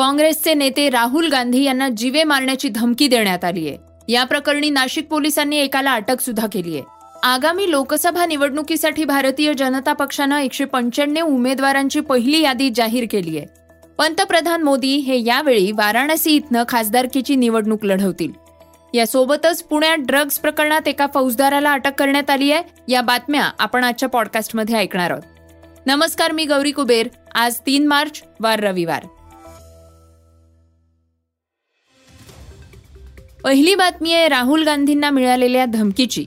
काँग्रेसचे नेते राहुल गांधी यांना जीवे मारण्याची धमकी देण्यात आली आहे. या प्रकरणी नाशिक पोलिसांनी एकाला अटक सुद्धा केली आहे. आगामी लोकसभा निवडणुकीसाठी भारतीय जनता पक्षानं एकशे पंच्याण्णव उमेदवारांची पहिली यादी जाहीर केली आहे. पंतप्रधान मोदी हे यावेळी वाराणसी इथनं खासदारकीची निवडणूक लढवतील. यासोबतच पुण्यात ड्रग्ज प्रकरणात एका फौजदाराला अटक करण्यात आली आहे. या बातम्या आपण आजच्या पॉडकास्टमध्ये ऐकणार आहोत. नमस्कार मी गौरी कुबेर. आज तीन मार्च वार रविवार. पहिली बातमी आहे राहुल गांधींना मिळालेल्या धमकीची.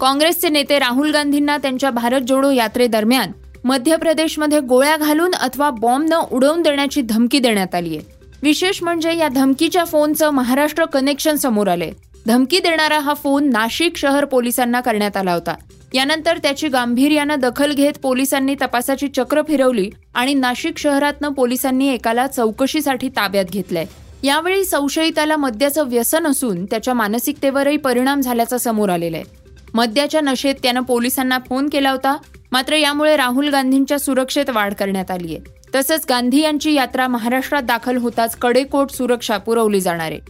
काँग्रेसचे नेते राहुल गांधींना त्यांच्या भारत जोडो यात्रेदरम्यान मध्य प्रदेशमध्ये गोळ्या घालून अथवा बॉम्बनं उडवून देण्याची धमकी देण्यात आली आहे. विशेष म्हणजे या धमकीच्या फोनचं महाराष्ट्र कनेक्शन समोर आले धमकी देणारा हा फोन नाशिक शहर पोलिसांना करण्यात आला होता. यानंतर त्याची गांभीर्यानं दखल घेत पोलिसांनी तपासाची चक्र फिरवली आणि नाशिक शहरातनं पोलिसांनी एकाला चौकशीसाठी ताब्यात घेतलंय. यावेळी संशयिताला मद्याचं व्यसन असून त्याच्या मानसिकतेवरही परिणाम झाल्याचं समोर आलेलं आहे मद्याच्या नशेत त्यानं पोलिसांना फोन केला होता मात्र यामुळे राहुल गांधींच्या सुरक्षेत वाढ करण्यात आली आहे. तसंच गांधी यांची यात्रा महाराष्ट्रात दाखल होताच कडेकोट सुरक्षा पुरवली जाणार आहे.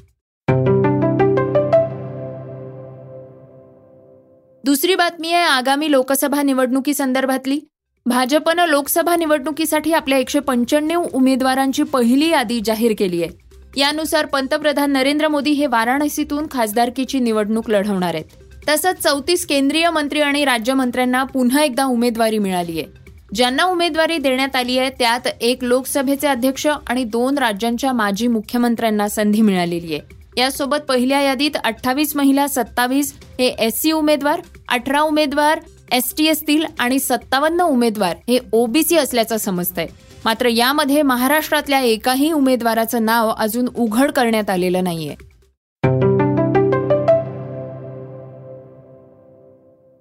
दुसरी बातमी आहे आगामी लोकसभा निवडणुकी संदर्भातली भाजपनं लोकसभा निवडणुकीसाठी आपल्या एकशे पंच्याण्णव उमेदवारांची पहिली यादी जाहीर केली आहे. यानुसार पंतप्रधान नरेंद्र मोदी हे वाराणसीतून खासदारकीची निवडणूक लढवणार आहेत. तसंच चौतीस केंद्रीय मंत्री आणि राज्यमंत्र्यांना पुन्हा एकदा उमेदवारी मिळाली आहे. ज्यांना उमेदवारी देण्यात आली आहे त्यात एक लोकसभेचे अध्यक्ष आणि दोन राज्यांच्या माजी मुख्यमंत्र्यांना संधी मिळालेली आहे. यासोबत पहिल्या यादीत अठ्ठावीस महिला सत्तावीस हे एस सी उमेदवार अठरा उमेदवार एस टी असतील आणि सत्तावन्न उमेदवार हे ओबीसी असल्याचं समजतंय. मात्र यामध्ये महाराष्ट्रातल्या एकाही उमेदवाराचं नाव अजून उघड करण्यात आलेलं नाहीये.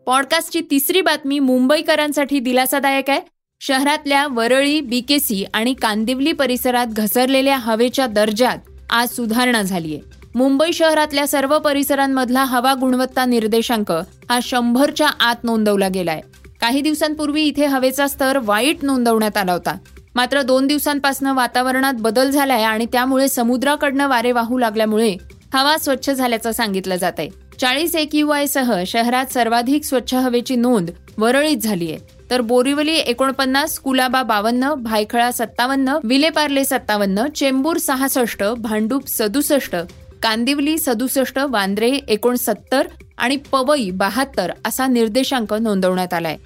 पॉडकास्टची तिसरी बातमी मुंबईकरांसाठी दिलासादायक आहे. शहरातल्या वरळी बीकेसी आणि कांदिवली परिसरात घसरलेल्या हवेच्या दर्जात आज सुधारणा झालीय. मुंबई शहरातल्या सर्व परिसरांमधला हवा गुणवत्ता निर्देशांक हा शंभरच्या आत नोंदवला गेलाय. काही दिवसांपूर्वी इथे हवेचा स्तर वाईट नोंदवण्यात आला होता. मात्र दोन दिवसांपासून वातावरणात बदल झालाय आणि त्यामुळे समुद्राकडनं वारे वाहू लागल्यामुळे हवा स्वच्छ झाल्याचं सांगितलं जात आहे चाळीस आय सह शहरात सर्वाधिक स्वच्छ हवेची नोंद वरळीत झाली आहे तर बोरिवली एकोणपन्नास कुलाबा बावन्न भायखळा सत्तावन्न विलेपार्ले सत्तावन्न चेंबूर सहासष्ट भांडूप सदुसष्ट कांदिवली सदुसष्ट वांद्रे एकोणसत्तर आणि पवई बहात्तर असा निर्देशांक नोंदवण्यात आलाय.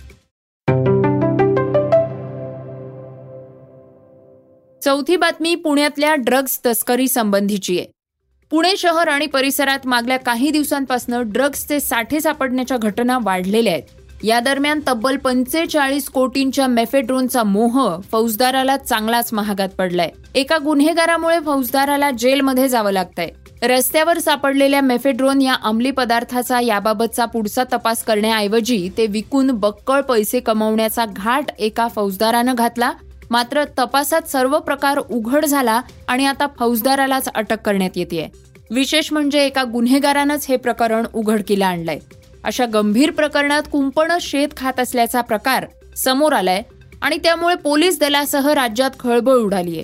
चौथी बातमी पुण्यातल्या ड्रग्ज तस्करी संबंधीची आहे. पुणे शहर आणि परिसरात मागल्या काही दिवसांपासून ड्रग्जचे साठे सापडण्याच्या घटना वाढलेल्या आहेत. या दरम्यान तब्बल पंचेचाळीस कोटींच्या मेफेड्रोनचा मोह फौजदाराला चांगलाच महागात पडलाय. एका गुन्हेगारामुळे फौजदाराला जेलमध्ये जावं लागतंय. रस्त्यावर सापडलेल्या मेफेड्रोन या अंमली पदार्थाचा याबाबतचा पुढचा तपास करण्याऐवजी ते विकून बक्कळ पैसे कमवण्याचा घाट एका फौजदारानं घातला मात्र तपासात सर्व प्रकार उघड झाला आणि आता फौजदारालाच अटक करण्यात येते विशेष म्हणजे एका गुन्हेगारानंच हे प्रकरण उघडकीला आणलंय. अशा गंभीर प्रकरणात कुंपण शेत खात असल्याचा प्रकार समोर आलाय आणि त्यामुळे पोलीस दलासह राज्यात खळबळ उडालीय.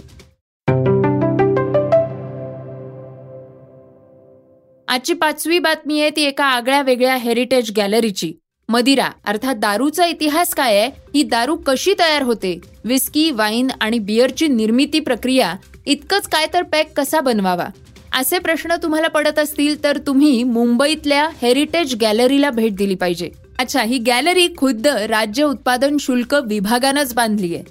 आजची पाचवी बातमी आहे ती एका आगळ्या वेगळ्या हेरिटेज गॅलरीची मदिरा अर्थात दारूचा इतिहास काय आहे? ही दारू कशी तयार होते? विस्की वाईन आणि बियरची निर्मिती प्रक्रिया इतकंच काय तर पॅक कसा बनवावा? असे प्रश्न तुम्हाला पडत असतील तर तुम्ही मुंबईतल्या हेरिटेज गॅलरीला भेट दिली पाहिजे. अच्छा ही गॅलरी खुद्द राज्य उत्पादन शुल्क विभागानंच बांधली आहे.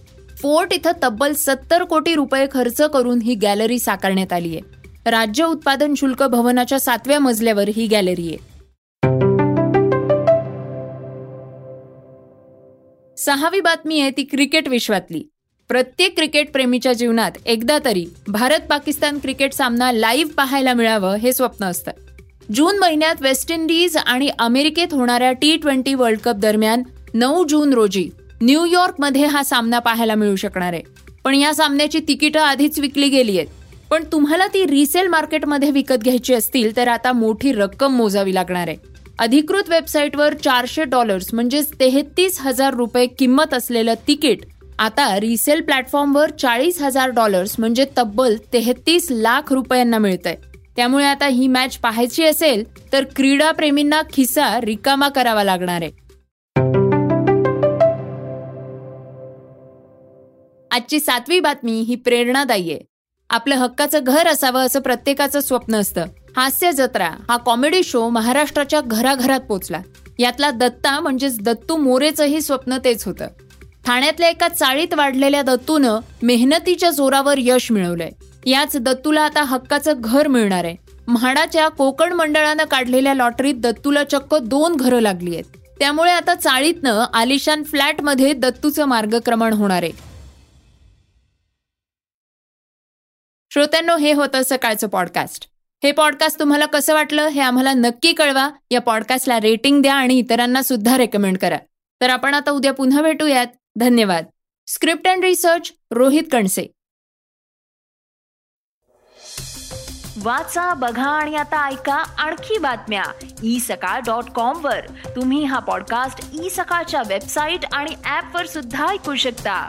फोर्ट इथं तब्बल सत्तर कोटी रुपये खर्च करून ही गॅलरी साकारण्यात आली आहे. राज्य उत्पादन शुल्क भवनाच्या सातव्या मजल्यावर ही गॅलरी आहे. सहावी बातमी आहे ती क्रिकेट विश्वातली. प्रत्येक क्रिकेट प्रेमीच्या जीवनात एकदा तरी भारत पाकिस्तान क्रिकेट सामना लाईव्ह पाहायला मिळावं हे स्वप्न असतं. जून महिन्यात वेस्ट इंडिज आणि अमेरिकेत होणाऱ्या टी ट्वेंटी वर्ल्ड कप दरम्यान नऊ जून रोजी न्यूयॉर्कमध्ये हा सामना पाहायला मिळू शकणार आहे. पण या सामन्याची तिकीटं आधीच विकली गेली आहेत. पण तुम्हाला ती रिसेल मार्केटमध्ये विकत घ्यायची असतील तर आता मोठी रक्कम मोजावी लागणार आहे. अधिकृत वेबसाईटवर चारशे डॉलर्स म्हणजेच तेहतीस हजार रुपये किंमत असलेलं तिकीट आता रिसेल प्लॅटफॉर्मवर चाळीस हजार डॉलर्स म्हणजे तब्बल तेहतीस लाख रुपयांना मिळतंय. त्यामुळे आता ही मॅच पाहायची असेल तर क्रीडाप्रेमींना खिसा रिकामा करावा लागणार आहे. आजची सातवी बातमी ही प्रेरणादायी आहे. आपलं हक्काचं घर असावं असं प्रत्येकाचं स्वप्न असतं. हास्य जत्रा हा कॉमेडी शो महाराष्ट्राच्या घराघरात पोचला. यातला दत्ता म्हणजेच दत्तू मोरेचंही स्वप्न तेच होतं. ठाण्यातल्या एका चाळीत वाढलेल्या दत्तूनं मेहनतीच्या जोरावर यश मिळवलंय. याच दत्तूला आता हक्काचं घर मिळणार आहे. म्हाडाच्या कोकण मंडळानं काढलेल्या लॉटरीत दत्तूला चक्क दोन घरं लागली आहेत त्यामुळे आता चाळीतनं आलिशान फ्लॅटमध्ये दत्तूचं मार्गक्रमण होणार आहे. श्रोत्यांनो हे होतं सकाळचं पॉडकास्ट. हे पॉडकास्ट तुम्हाला कसं वाटलं हे आम्हाला नक्की कळवा. या पॉडकास्टला रेटिंग द्या आणि इतरांना सुद्धा रेकमेंड करा. तर आपण आता उद्या पुन्हा भेटूयात. धन्यवाद. Script and research Rohit Kanse. वाचा बघा आणि आता ऐका आणखी बातम्या. ई सकाळ डॉट कॉम वर. तुम्ही हा पॉडकास्ट ई सकाळच्या वेबसाईट आणि ऍप वर सुद्धा ऐकू शकता.